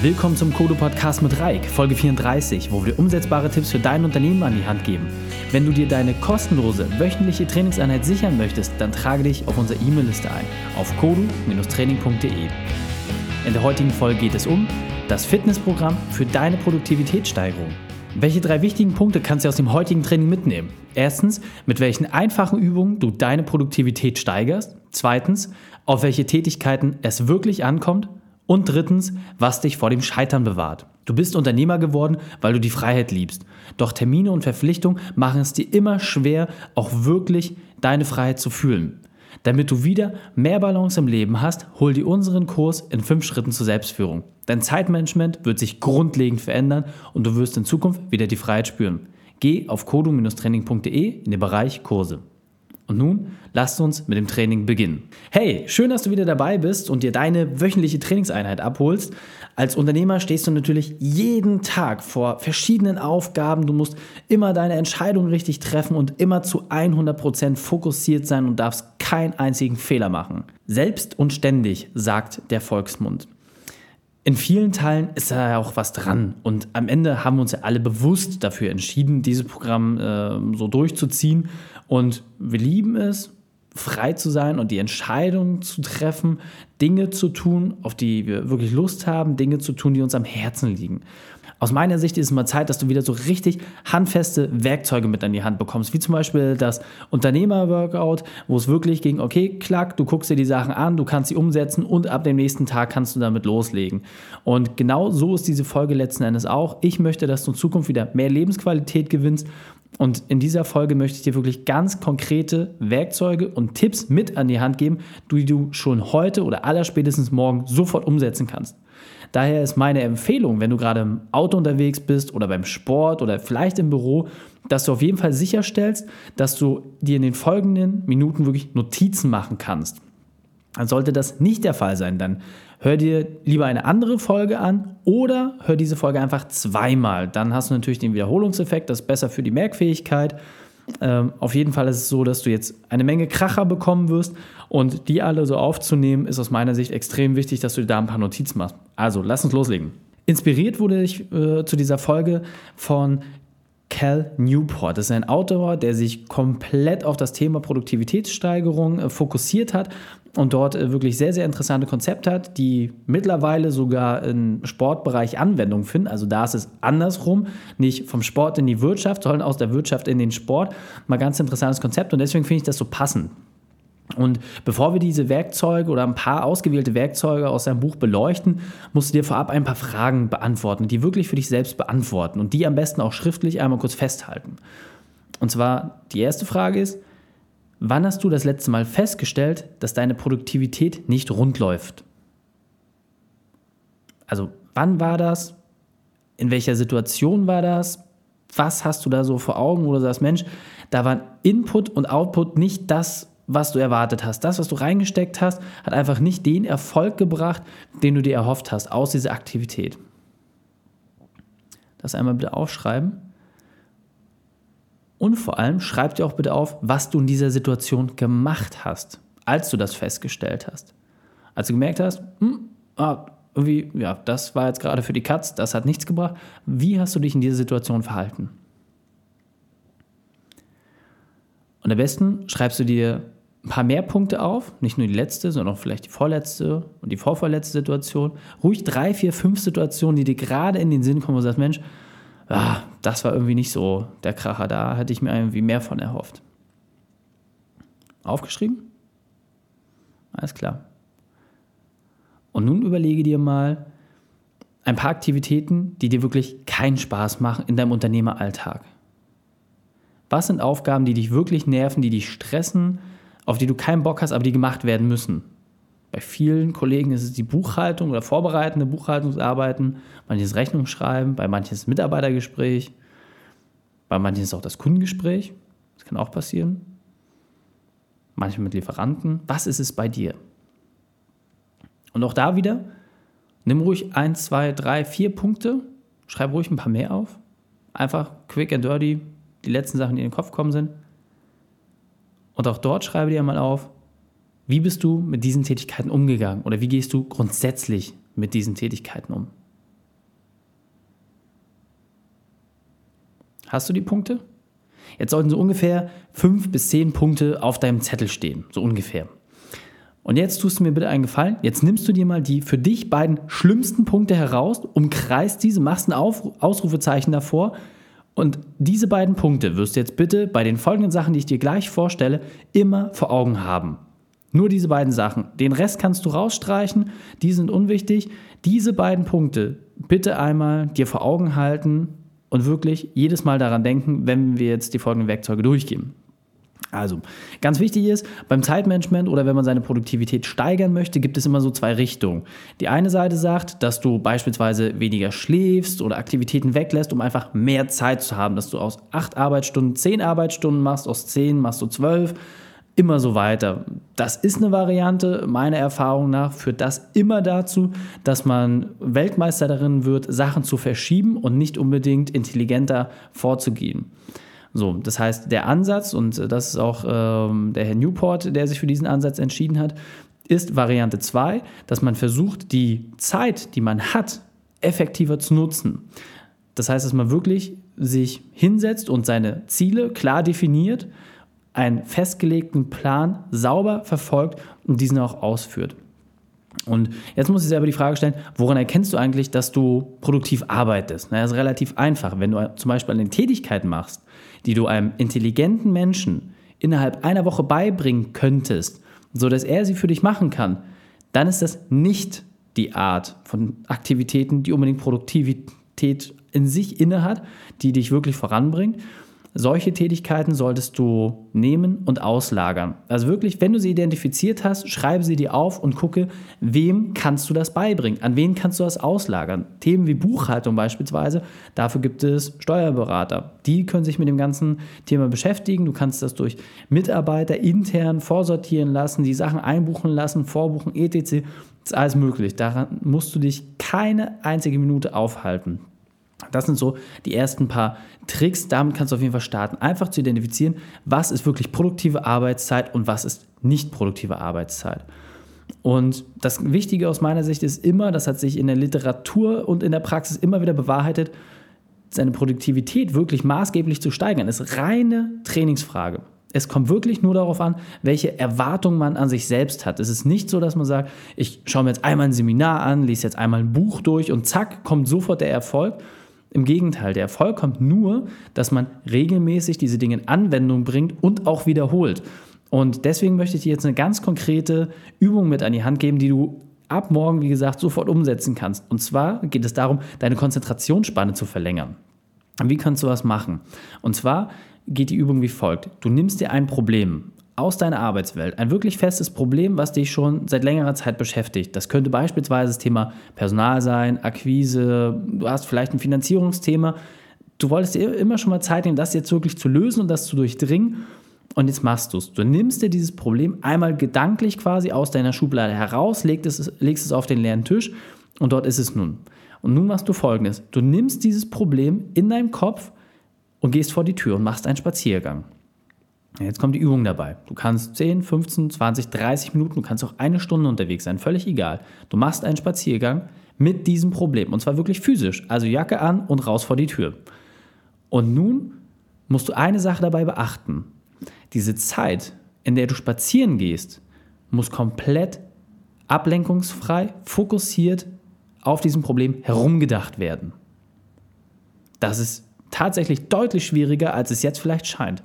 Willkommen zum Kodo Podcast mit Reik, Folge 34, wo wir umsetzbare Tipps für dein Unternehmen an die Hand geben. Wenn du dir deine kostenlose wöchentliche Trainingseinheit sichern möchtest, dann trage dich auf unsere E-Mail-Liste ein auf kodu-training.de. In der heutigen Folge geht es um das Fitnessprogramm für deine Produktivitätssteigerung. Welche drei wichtigen Punkte kannst du aus dem heutigen Training mitnehmen? Erstens, mit welchen einfachen Übungen du deine Produktivität steigerst. Zweitens, auf welche Tätigkeiten es wirklich ankommt. Und drittens, was dich vor dem Scheitern bewahrt. Du bist Unternehmer geworden, weil du die Freiheit liebst. Doch Termine und Verpflichtungen machen es dir immer schwer, auch wirklich deine Freiheit zu fühlen. Damit du wieder mehr Balance im Leben hast, hol dir unseren Kurs in 5 Schritten zur Selbstführung. Dein Zeitmanagement wird sich grundlegend verändern und du wirst in Zukunft wieder die Freiheit spüren. Geh auf kodu-training.de in den Bereich Kurse. Und nun lasst uns mit dem Training beginnen. Hey, schön, dass du wieder dabei bist und dir deine wöchentliche Trainingseinheit abholst. Als Unternehmer stehst du natürlich jeden Tag vor verschiedenen Aufgaben. Du musst immer deine Entscheidungen richtig treffen und immer zu 100% fokussiert sein und darfst keinen einzigen Fehler machen. Selbst und ständig, sagt der Volksmund. In vielen Teilen ist da ja auch was dran. Und am Ende haben wir uns ja alle bewusst dafür entschieden, dieses Programm äh, so durchzuziehen. Und wir lieben es, frei zu sein und die Entscheidung zu treffen, Dinge zu tun, auf die wir wirklich Lust haben, Dinge zu tun, die uns am Herzen liegen. Aus meiner Sicht ist es mal Zeit, dass du wieder so richtig handfeste Werkzeuge mit an die Hand bekommst, wie zum Beispiel das Unternehmer-Workout, wo es wirklich ging, okay, klack, du guckst dir die Sachen an, du kannst sie umsetzen und ab dem nächsten Tag kannst du damit loslegen. Und genau so ist diese Folge letzten Endes auch. Ich möchte, dass du in Zukunft wieder mehr Lebensqualität gewinnst und in dieser Folge möchte ich dir wirklich ganz konkrete Werkzeuge und Tipps mit an die Hand geben, die du schon heute oder allerspätestens morgen sofort umsetzen kannst. Daher ist meine Empfehlung, wenn du gerade im Auto unterwegs bist oder beim Sport oder vielleicht im Büro, dass du auf jeden Fall sicherstellst, dass du dir in den folgenden Minuten wirklich Notizen machen kannst. Dann sollte das nicht der Fall sein, dann hör dir lieber eine andere Folge an oder hör diese Folge einfach zweimal. Dann hast du natürlich den Wiederholungseffekt, das ist besser für die Merkfähigkeit. Ähm, auf jeden Fall ist es so, dass du jetzt eine Menge Kracher bekommen wirst und die alle so aufzunehmen, ist aus meiner Sicht extrem wichtig, dass du dir da ein paar Notizen machst. Also, lass uns loslegen. Inspiriert wurde ich äh, zu dieser Folge von Cal Newport. Das ist ein Autor, der sich komplett auf das Thema Produktivitätssteigerung äh, fokussiert hat und dort äh, wirklich sehr, sehr interessante Konzepte hat, die mittlerweile sogar im Sportbereich Anwendung finden. Also da ist es andersrum, nicht vom Sport in die Wirtschaft, sondern aus der Wirtschaft in den Sport. Mal ganz interessantes Konzept und deswegen finde ich das so passend. Und bevor wir diese Werkzeuge oder ein paar ausgewählte Werkzeuge aus seinem Buch beleuchten, musst du dir vorab ein paar Fragen beantworten, die wirklich für dich selbst beantworten und die am besten auch schriftlich einmal kurz festhalten. Und zwar die erste Frage ist, wann hast du das letzte Mal festgestellt, dass deine Produktivität nicht rund läuft? Also wann war das? In welcher Situation war das? Was hast du da so vor Augen, wo du sagst, Mensch, da waren Input und Output nicht das, was du erwartet hast. Das, was du reingesteckt hast, hat einfach nicht den Erfolg gebracht, den du dir erhofft hast aus dieser Aktivität. Das einmal bitte aufschreiben. Und vor allem schreib dir auch bitte auf, was du in dieser Situation gemacht hast, als du das festgestellt hast. Als du gemerkt hast, hm, ah, irgendwie, ja, das war jetzt gerade für die Katz, das hat nichts gebracht. Wie hast du dich in dieser Situation verhalten? Und am besten schreibst du dir ein paar mehr Punkte auf, nicht nur die letzte, sondern auch vielleicht die vorletzte und die vorvorletzte Situation. Ruhig drei, vier, fünf Situationen, die dir gerade in den Sinn kommen, wo du sagst, Mensch, ah, das war irgendwie nicht so der Kracher, da hätte ich mir irgendwie mehr von erhofft. Aufgeschrieben? Alles klar. Und nun überlege dir mal ein paar Aktivitäten, die dir wirklich keinen Spaß machen in deinem Unternehmeralltag. Was sind Aufgaben, die dich wirklich nerven, die dich stressen, auf die du keinen Bock hast, aber die gemacht werden müssen. Bei vielen Kollegen ist es die Buchhaltung oder vorbereitende Buchhaltungsarbeiten, manches Rechnungsschreiben, bei manchen ist Mitarbeitergespräch, bei manchen ist auch das Kundengespräch, das kann auch passieren. Manchmal mit Lieferanten. Was ist es bei dir? Und auch da wieder, nimm ruhig ein, zwei, drei, vier Punkte, schreib ruhig ein paar mehr auf. Einfach quick and dirty, die letzten Sachen, die in den Kopf kommen sind. Und auch dort schreibe dir mal auf, wie bist du mit diesen Tätigkeiten umgegangen oder wie gehst du grundsätzlich mit diesen Tätigkeiten um? Hast du die Punkte? Jetzt sollten so ungefähr fünf bis zehn Punkte auf deinem Zettel stehen, so ungefähr. Und jetzt tust du mir bitte einen Gefallen. Jetzt nimmst du dir mal die für dich beiden schlimmsten Punkte heraus, umkreist diese, machst ein Ausrufezeichen davor. Und diese beiden Punkte wirst du jetzt bitte bei den folgenden Sachen, die ich dir gleich vorstelle, immer vor Augen haben. Nur diese beiden Sachen. Den Rest kannst du rausstreichen, die sind unwichtig. Diese beiden Punkte bitte einmal dir vor Augen halten und wirklich jedes Mal daran denken, wenn wir jetzt die folgenden Werkzeuge durchgehen. Also, ganz wichtig ist, beim Zeitmanagement oder wenn man seine Produktivität steigern möchte, gibt es immer so zwei Richtungen. Die eine Seite sagt, dass du beispielsweise weniger schläfst oder Aktivitäten weglässt, um einfach mehr Zeit zu haben, dass du aus acht Arbeitsstunden zehn Arbeitsstunden machst, aus zehn machst du zwölf immer so weiter. Das ist eine Variante, meiner Erfahrung nach führt das immer dazu, dass man Weltmeister darin wird, Sachen zu verschieben und nicht unbedingt intelligenter vorzugehen. So, das heißt, der Ansatz, und das ist auch ähm, der Herr Newport, der sich für diesen Ansatz entschieden hat, ist Variante 2, dass man versucht, die Zeit, die man hat, effektiver zu nutzen. Das heißt, dass man wirklich sich hinsetzt und seine Ziele klar definiert einen festgelegten Plan sauber verfolgt und diesen auch ausführt. Und jetzt muss ich selber die Frage stellen, woran erkennst du eigentlich, dass du produktiv arbeitest? Na, das ist relativ einfach. Wenn du zum Beispiel eine Tätigkeit machst, die du einem intelligenten Menschen innerhalb einer Woche beibringen könntest, sodass er sie für dich machen kann, dann ist das nicht die Art von Aktivitäten, die unbedingt Produktivität in sich innehat, die dich wirklich voranbringt, solche Tätigkeiten solltest du nehmen und auslagern. Also wirklich, wenn du sie identifiziert hast, schreibe sie dir auf und gucke, wem kannst du das beibringen? An wen kannst du das auslagern? Themen wie Buchhaltung beispielsweise, dafür gibt es Steuerberater. Die können sich mit dem ganzen Thema beschäftigen. Du kannst das durch Mitarbeiter intern vorsortieren lassen, die Sachen einbuchen lassen, vorbuchen, etc. Das ist alles möglich. Daran musst du dich keine einzige Minute aufhalten. Das sind so die ersten paar Tricks. Damit kannst du auf jeden Fall starten. Einfach zu identifizieren, was ist wirklich produktive Arbeitszeit und was ist nicht produktive Arbeitszeit. Und das Wichtige aus meiner Sicht ist immer, das hat sich in der Literatur und in der Praxis immer wieder bewahrheitet, seine Produktivität wirklich maßgeblich zu steigern, ist reine Trainingsfrage. Es kommt wirklich nur darauf an, welche Erwartungen man an sich selbst hat. Es ist nicht so, dass man sagt, ich schaue mir jetzt einmal ein Seminar an, lese jetzt einmal ein Buch durch und zack, kommt sofort der Erfolg, im Gegenteil, der Erfolg kommt nur, dass man regelmäßig diese Dinge in Anwendung bringt und auch wiederholt. Und deswegen möchte ich dir jetzt eine ganz konkrete Übung mit an die Hand geben, die du ab morgen, wie gesagt, sofort umsetzen kannst. Und zwar geht es darum, deine Konzentrationsspanne zu verlängern. Wie kannst du das machen? Und zwar geht die Übung wie folgt. Du nimmst dir ein Problem, aus deiner Arbeitswelt ein wirklich festes Problem, was dich schon seit längerer Zeit beschäftigt. Das könnte beispielsweise das Thema Personal sein, Akquise, du hast vielleicht ein Finanzierungsthema. Du wolltest dir immer schon mal Zeit nehmen, das jetzt wirklich zu lösen und das zu durchdringen. Und jetzt machst du es. Du nimmst dir dieses Problem einmal gedanklich quasi aus deiner Schublade heraus, legst es, legst es auf den leeren Tisch und dort ist es nun. Und nun machst du folgendes. Du nimmst dieses Problem in deinem Kopf und gehst vor die Tür und machst einen Spaziergang. Jetzt kommt die Übung dabei. Du kannst 10, 15, 20, 30 Minuten, du kannst auch eine Stunde unterwegs sein, völlig egal. Du machst einen Spaziergang mit diesem Problem und zwar wirklich physisch. Also Jacke an und raus vor die Tür. Und nun musst du eine Sache dabei beachten. Diese Zeit, in der du spazieren gehst, muss komplett ablenkungsfrei, fokussiert auf diesem Problem herumgedacht werden. Das ist tatsächlich deutlich schwieriger, als es jetzt vielleicht scheint.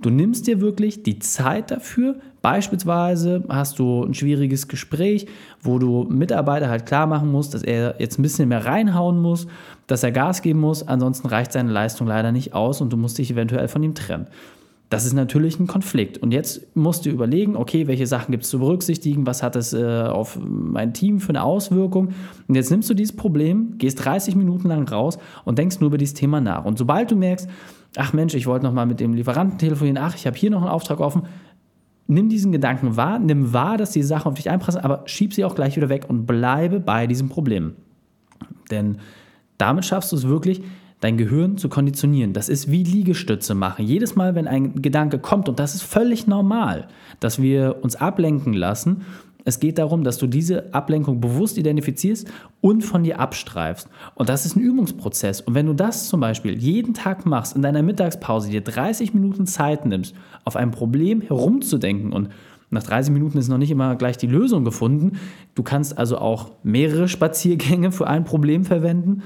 Du nimmst dir wirklich die Zeit dafür. Beispielsweise hast du ein schwieriges Gespräch, wo du Mitarbeiter halt klar machen musst, dass er jetzt ein bisschen mehr reinhauen muss, dass er Gas geben muss. Ansonsten reicht seine Leistung leider nicht aus und du musst dich eventuell von ihm trennen. Das ist natürlich ein Konflikt. Und jetzt musst du überlegen, okay, welche Sachen gibt es zu berücksichtigen, was hat es äh, auf mein Team für eine Auswirkung. Und jetzt nimmst du dieses Problem, gehst 30 Minuten lang raus und denkst nur über dieses Thema nach. Und sobald du merkst, ach Mensch, ich wollte noch mal mit dem Lieferanten telefonieren, ach, ich habe hier noch einen Auftrag offen. Nimm diesen Gedanken wahr, nimm wahr, dass die Sachen auf dich einpressen, aber schieb sie auch gleich wieder weg und bleibe bei diesem Problem. Denn damit schaffst du es wirklich, dein Gehirn zu konditionieren. Das ist wie Liegestütze machen. Jedes Mal, wenn ein Gedanke kommt, und das ist völlig normal, dass wir uns ablenken lassen, Es geht darum, dass du diese Ablenkung bewusst identifizierst und von dir abstreifst. Und das ist ein Übungsprozess. Und wenn du das zum Beispiel jeden Tag machst, in deiner Mittagspause dir 30 Minuten Zeit nimmst, auf ein Problem herumzudenken und nach 30 Minuten ist noch nicht immer gleich die Lösung gefunden. Du kannst also auch mehrere Spaziergänge für ein Problem verwenden.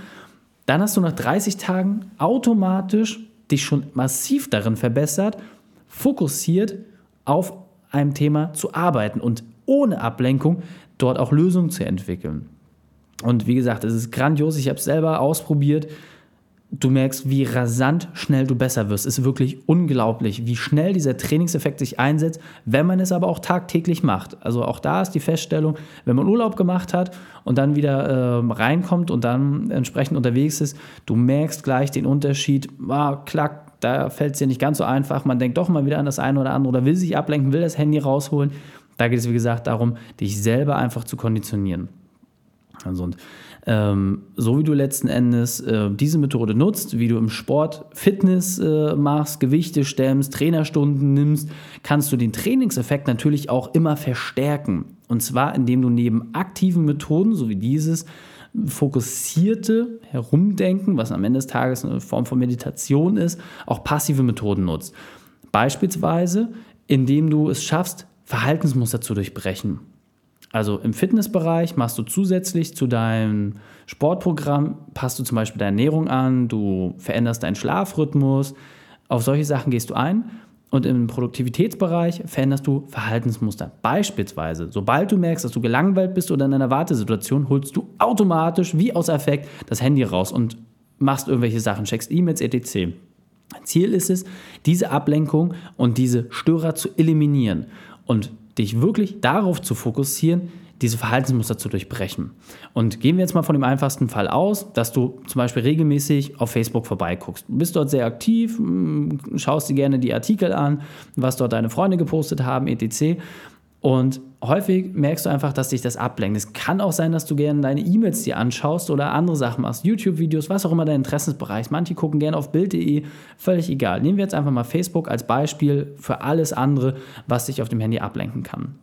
Dann hast du nach 30 Tagen automatisch dich schon massiv darin verbessert, fokussiert auf einem Thema zu arbeiten und ohne Ablenkung dort auch Lösungen zu entwickeln. Und wie gesagt, es ist grandios. Ich habe es selber ausprobiert. Du merkst, wie rasant schnell du besser wirst. Es ist wirklich unglaublich, wie schnell dieser Trainingseffekt sich einsetzt, wenn man es aber auch tagtäglich macht. Also auch da ist die Feststellung, wenn man Urlaub gemacht hat und dann wieder äh, reinkommt und dann entsprechend unterwegs ist, du merkst gleich den Unterschied. Ah, klack, da fällt es dir nicht ganz so einfach. Man denkt doch mal wieder an das eine oder andere oder will sich ablenken, will das Handy rausholen. Da geht es, wie gesagt, darum, dich selber einfach zu konditionieren. Also und ähm, so wie du letzten Endes äh, diese Methode nutzt, wie du im Sport Fitness äh, machst, Gewichte stemmst, Trainerstunden nimmst, kannst du den Trainingseffekt natürlich auch immer verstärken. Und zwar indem du neben aktiven Methoden, so wie dieses, fokussierte Herumdenken, was am Ende des Tages eine Form von Meditation ist, auch passive Methoden nutzt. Beispielsweise, indem du es schaffst, Verhaltensmuster zu durchbrechen. Also im Fitnessbereich machst du zusätzlich zu deinem Sportprogramm, passt du zum Beispiel deine Ernährung an, du veränderst deinen Schlafrhythmus, auf solche Sachen gehst du ein. Und im Produktivitätsbereich veränderst du Verhaltensmuster. Beispielsweise, sobald du merkst, dass du gelangweilt bist oder in einer Wartesituation, holst du automatisch wie aus Effekt das Handy raus und machst irgendwelche Sachen, checkst E-Mails, etc. Ziel ist es, diese Ablenkung und diese Störer zu eliminieren. Und dich wirklich darauf zu fokussieren, diese Verhaltensmuster zu durchbrechen. Und gehen wir jetzt mal von dem einfachsten Fall aus, dass du zum Beispiel regelmäßig auf Facebook vorbeiguckst. Du bist dort sehr aktiv, mm, schaust dir gerne die Artikel an, was dort deine Freunde gepostet haben, etc. Und häufig merkst du einfach, dass dich das ablenkt. Es kann auch sein, dass du gerne deine E-Mails dir anschaust oder andere Sachen machst, YouTube-Videos, was auch immer dein Interessensbereich. ist. Manche gucken gerne auf Bild.de, völlig egal. Nehmen wir jetzt einfach mal Facebook als Beispiel für alles andere, was dich auf dem Handy ablenken kann.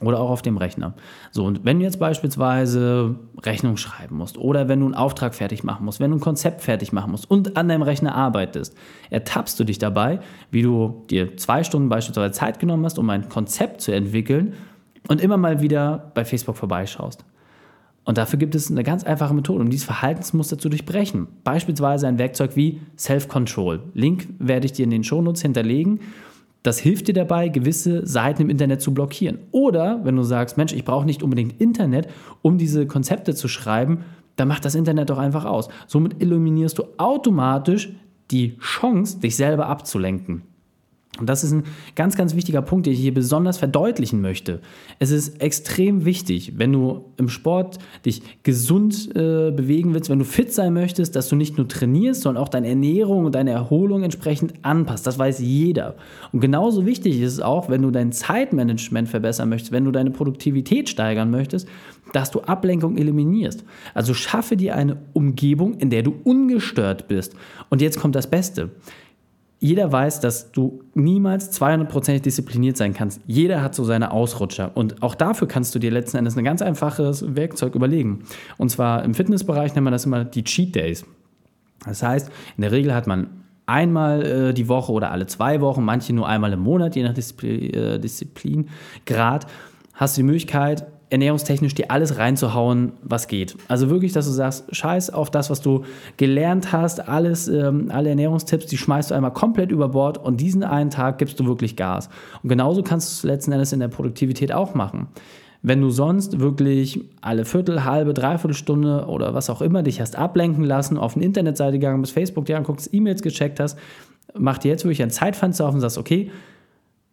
Oder auch auf dem Rechner. So, und wenn du jetzt beispielsweise Rechnung schreiben musst oder wenn du einen Auftrag fertig machen musst, wenn du ein Konzept fertig machen musst und an deinem Rechner arbeitest, ertappst du dich dabei, wie du dir zwei Stunden beispielsweise Zeit genommen hast, um ein Konzept zu entwickeln und immer mal wieder bei Facebook vorbeischaust. Und dafür gibt es eine ganz einfache Methode, um dieses Verhaltensmuster zu durchbrechen. Beispielsweise ein Werkzeug wie Self-Control. Link werde ich dir in den Shownotes hinterlegen. Das hilft dir dabei, gewisse Seiten im Internet zu blockieren. Oder wenn du sagst, Mensch, ich brauche nicht unbedingt Internet, um diese Konzepte zu schreiben, dann macht das Internet doch einfach aus. Somit eliminierst du automatisch die Chance, dich selber abzulenken. Und das ist ein ganz, ganz wichtiger Punkt, den ich hier besonders verdeutlichen möchte. Es ist extrem wichtig, wenn du im Sport dich gesund äh, bewegen willst, wenn du fit sein möchtest, dass du nicht nur trainierst, sondern auch deine Ernährung und deine Erholung entsprechend anpasst. Das weiß jeder. Und genauso wichtig ist es auch, wenn du dein Zeitmanagement verbessern möchtest, wenn du deine Produktivität steigern möchtest, dass du Ablenkung eliminierst. Also schaffe dir eine Umgebung, in der du ungestört bist. Und jetzt kommt das Beste jeder weiß, dass du niemals 200% diszipliniert sein kannst. Jeder hat so seine Ausrutscher. Und auch dafür kannst du dir letzten Endes ein ganz einfaches Werkzeug überlegen. Und zwar im Fitnessbereich nennt man das immer die Cheat Days. Das heißt, in der Regel hat man einmal äh, die Woche oder alle zwei Wochen, manche nur einmal im Monat, je nach Disziplin, äh, Disziplingrad, hast du die Möglichkeit, ernährungstechnisch dir alles reinzuhauen, was geht. Also wirklich, dass du sagst, scheiß auf das, was du gelernt hast, alles, ähm, alle Ernährungstipps, die schmeißt du einmal komplett über Bord und diesen einen Tag gibst du wirklich Gas. Und genauso kannst du es letzten Endes in der Produktivität auch machen. Wenn du sonst wirklich alle Viertel, halbe, dreiviertel Stunde oder was auch immer dich hast ablenken lassen, auf eine Internetseite gegangen bist, Facebook dir anguckst, E-Mails gecheckt hast, mach dir jetzt wirklich ein Zeitfenster auf und sagst, okay,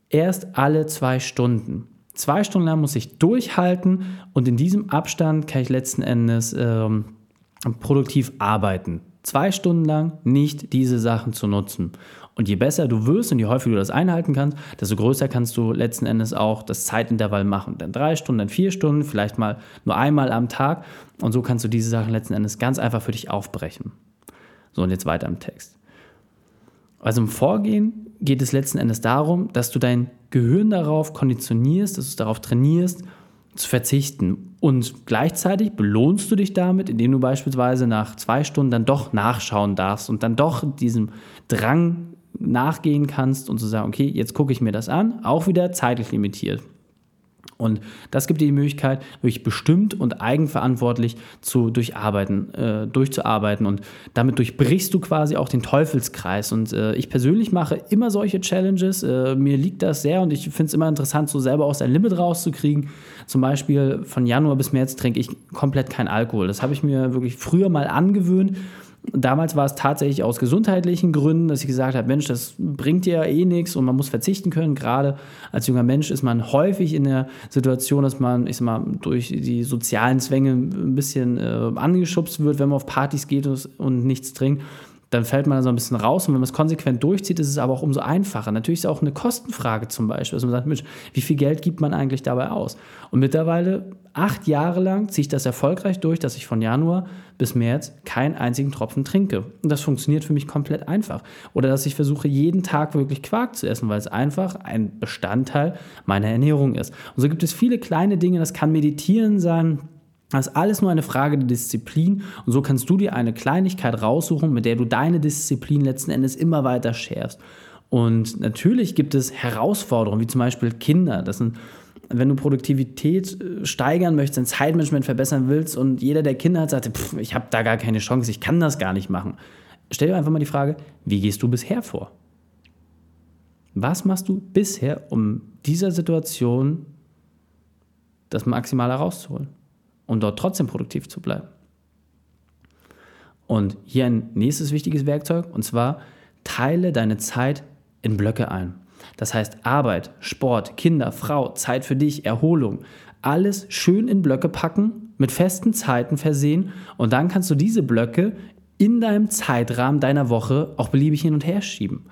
erst alle zwei Stunden Zwei Stunden lang muss ich durchhalten und in diesem Abstand kann ich letzten Endes ähm, produktiv arbeiten. Zwei Stunden lang nicht diese Sachen zu nutzen. Und je besser du wirst und je häufiger du das einhalten kannst, desto größer kannst du letzten Endes auch das Zeitintervall machen. Dann drei Stunden, dann vier Stunden, vielleicht mal nur einmal am Tag. Und so kannst du diese Sachen letzten Endes ganz einfach für dich aufbrechen. So, und jetzt weiter im Text. Also im Vorgehen geht es letzten Endes darum, dass du dein Gehirn darauf konditionierst, dass du es darauf trainierst, zu verzichten. Und gleichzeitig belohnst du dich damit, indem du beispielsweise nach zwei Stunden dann doch nachschauen darfst und dann doch diesem Drang nachgehen kannst und zu sagen, okay, jetzt gucke ich mir das an, auch wieder zeitlich limitiert. Und das gibt dir die Möglichkeit, wirklich bestimmt und eigenverantwortlich zu durcharbeiten, äh, durchzuarbeiten. Und damit durchbrichst du quasi auch den Teufelskreis. Und äh, ich persönlich mache immer solche Challenges. Äh, mir liegt das sehr und ich finde es immer interessant, so selber aus sein Limit rauszukriegen. Zum Beispiel von Januar bis März trinke ich komplett kein Alkohol. Das habe ich mir wirklich früher mal angewöhnt Damals war es tatsächlich aus gesundheitlichen Gründen, dass ich gesagt habe, Mensch, das bringt dir ja eh nichts und man muss verzichten können. Gerade als junger Mensch ist man häufig in der Situation, dass man, ich sag mal, durch die sozialen Zwänge ein bisschen äh, angeschubst wird, wenn man auf Partys geht und nichts trinkt dann fällt man so ein bisschen raus. Und wenn man es konsequent durchzieht, ist es aber auch umso einfacher. Natürlich ist es auch eine Kostenfrage zum Beispiel, dass man sagt, Mensch, wie viel Geld gibt man eigentlich dabei aus? Und mittlerweile, acht Jahre lang, ziehe ich das erfolgreich durch, dass ich von Januar bis März keinen einzigen Tropfen trinke. Und das funktioniert für mich komplett einfach. Oder dass ich versuche, jeden Tag wirklich Quark zu essen, weil es einfach ein Bestandteil meiner Ernährung ist. Und so gibt es viele kleine Dinge, das kann Meditieren sein, das ist alles nur eine Frage der Disziplin und so kannst du dir eine Kleinigkeit raussuchen, mit der du deine Disziplin letzten Endes immer weiter schärfst. Und natürlich gibt es Herausforderungen, wie zum Beispiel Kinder. Das sind, wenn du Produktivität äh, steigern möchtest, dein Zeitmanagement verbessern willst und jeder, der Kinder hat, sagt, pff, ich habe da gar keine Chance, ich kann das gar nicht machen. Stell dir einfach mal die Frage, wie gehst du bisher vor? Was machst du bisher, um dieser Situation das Maximale rauszuholen? Und dort trotzdem produktiv zu bleiben. Und hier ein nächstes wichtiges Werkzeug, und zwar teile deine Zeit in Blöcke ein. Das heißt Arbeit, Sport, Kinder, Frau, Zeit für dich, Erholung, alles schön in Blöcke packen, mit festen Zeiten versehen und dann kannst du diese Blöcke in deinem Zeitrahmen deiner Woche auch beliebig hin und her schieben.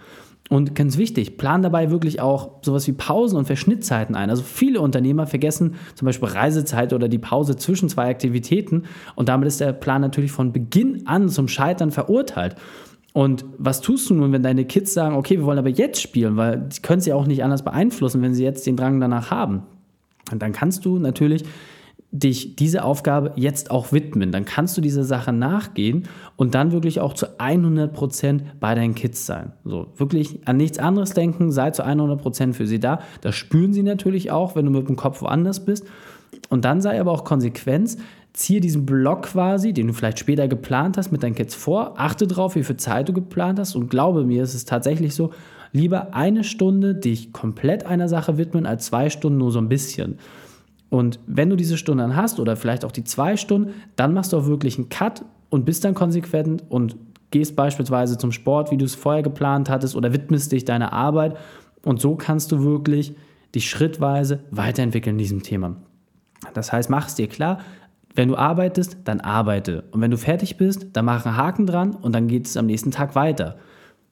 Und ganz wichtig, plan dabei wirklich auch sowas wie Pausen und Verschnittzeiten ein. Also viele Unternehmer vergessen zum Beispiel Reisezeit oder die Pause zwischen zwei Aktivitäten und damit ist der Plan natürlich von Beginn an zum Scheitern verurteilt. Und was tust du nun, wenn deine Kids sagen, okay, wir wollen aber jetzt spielen, weil sie können sie auch nicht anders beeinflussen, wenn sie jetzt den Drang danach haben. Und dann kannst du natürlich dich diese Aufgabe jetzt auch widmen. Dann kannst du dieser Sache nachgehen und dann wirklich auch zu 100 Prozent bei deinen Kids sein. So, wirklich an nichts anderes denken, sei zu 100 Prozent für sie da. Das spüren sie natürlich auch, wenn du mit dem Kopf woanders bist. Und dann sei aber auch Konsequenz, ziehe diesen Block quasi, den du vielleicht später geplant hast, mit deinen Kids vor, achte drauf, wie viel Zeit du geplant hast und glaube mir, es ist tatsächlich so, lieber eine Stunde dich komplett einer Sache widmen, als zwei Stunden nur so ein bisschen. Und wenn du diese Stunde dann hast oder vielleicht auch die zwei Stunden, dann machst du auch wirklich einen Cut und bist dann konsequent und gehst beispielsweise zum Sport, wie du es vorher geplant hattest, oder widmest dich deiner Arbeit. Und so kannst du wirklich dich schrittweise weiterentwickeln in diesem Thema. Das heißt, mach es dir klar, wenn du arbeitest, dann arbeite. Und wenn du fertig bist, dann mach einen Haken dran und dann geht es am nächsten Tag weiter.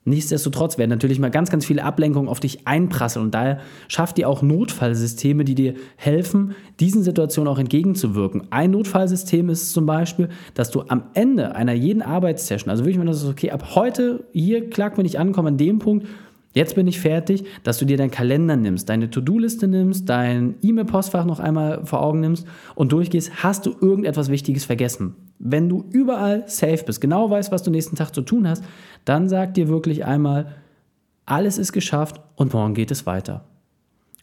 Nichtsdestotrotz werden natürlich mal ganz, ganz viele Ablenkungen auf dich einprasseln und daher schafft ihr auch Notfallsysteme, die dir helfen, diesen Situationen auch entgegenzuwirken. Ein Notfallsystem ist zum Beispiel, dass du am Ende einer jeden Arbeitssession, also wirklich, wenn das ist okay, ab heute hier, klack, wenn ich ankomme an dem Punkt, Jetzt bin ich fertig, dass du dir deinen Kalender nimmst, deine To-Do-Liste nimmst, dein E-Mail-Postfach noch einmal vor Augen nimmst und durchgehst, hast du irgendetwas Wichtiges vergessen. Wenn du überall safe bist, genau weißt, was du nächsten Tag zu tun hast, dann sag dir wirklich einmal, alles ist geschafft und morgen geht es weiter.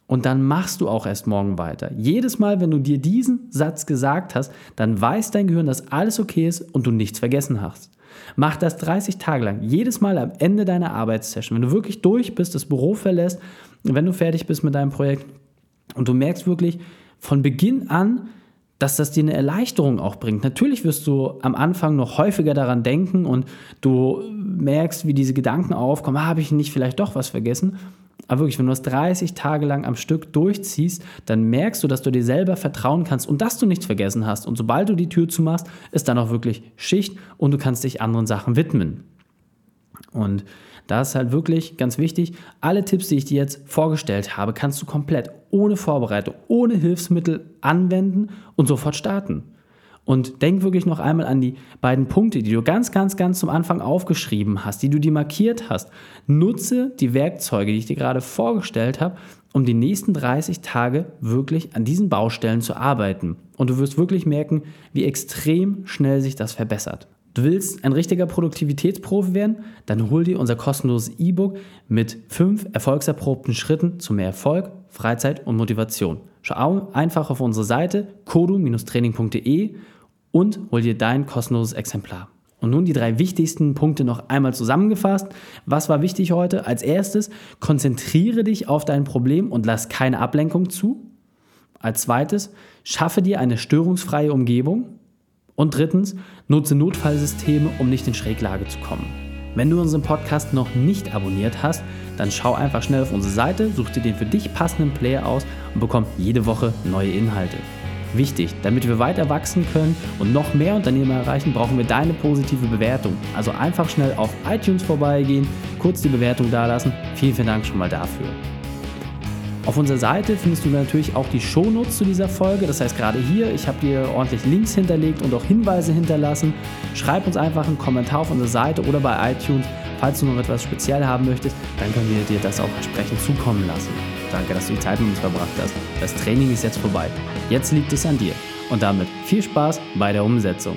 Und dann machst du auch erst morgen weiter. Jedes Mal, wenn du dir diesen Satz gesagt hast, dann weiß dein Gehirn, dass alles okay ist und du nichts vergessen hast. Mach das 30 Tage lang, jedes Mal am Ende deiner Arbeitssession. Wenn du wirklich durch bist, das Büro verlässt, wenn du fertig bist mit deinem Projekt und du merkst wirklich von Beginn an, dass das dir eine Erleichterung auch bringt. Natürlich wirst du am Anfang noch häufiger daran denken und du merkst, wie diese Gedanken aufkommen, ah, habe ich nicht vielleicht doch was vergessen. Aber wirklich, wenn du das 30 Tage lang am Stück durchziehst, dann merkst du, dass du dir selber vertrauen kannst und dass du nichts vergessen hast. Und sobald du die Tür zumachst, ist dann auch wirklich Schicht und du kannst dich anderen Sachen widmen. Und da ist halt wirklich ganz wichtig, alle Tipps, die ich dir jetzt vorgestellt habe, kannst du komplett ohne Vorbereitung, ohne Hilfsmittel anwenden und sofort starten. Und denk wirklich noch einmal an die beiden Punkte, die du ganz, ganz, ganz zum Anfang aufgeschrieben hast, die du dir markiert hast. Nutze die Werkzeuge, die ich dir gerade vorgestellt habe, um die nächsten 30 Tage wirklich an diesen Baustellen zu arbeiten. Und du wirst wirklich merken, wie extrem schnell sich das verbessert. Du willst ein richtiger Produktivitätsprofi werden? Dann hol dir unser kostenloses E-Book mit fünf erfolgserprobten Schritten zu mehr Erfolg, Freizeit und Motivation. Schau einfach auf unsere Seite kodu-training.de und hol dir dein kostenloses Exemplar. Und nun die drei wichtigsten Punkte noch einmal zusammengefasst. Was war wichtig heute? Als erstes, konzentriere dich auf dein Problem und lass keine Ablenkung zu. Als zweites, schaffe dir eine störungsfreie Umgebung. Und drittens, nutze Notfallsysteme, um nicht in Schräglage zu kommen. Wenn du unseren Podcast noch nicht abonniert hast, dann schau einfach schnell auf unsere Seite, such dir den für dich passenden Player aus und bekomm jede Woche neue Inhalte. Wichtig, damit wir weiter wachsen können und noch mehr Unternehmer erreichen, brauchen wir deine positive Bewertung. Also einfach schnell auf iTunes vorbeigehen, kurz die Bewertung dalassen. Vielen, vielen Dank schon mal dafür. Auf unserer Seite findest du natürlich auch die Shownotes zu dieser Folge. Das heißt, gerade hier, ich habe dir ordentlich Links hinterlegt und auch Hinweise hinterlassen. Schreib uns einfach einen Kommentar auf unserer Seite oder bei iTunes. Falls du noch etwas speziell haben möchtest, dann können wir dir das auch entsprechend zukommen lassen. Danke, dass du die Zeit mit uns verbracht hast. Das Training ist jetzt vorbei. Jetzt liegt es an dir. Und damit viel Spaß bei der Umsetzung.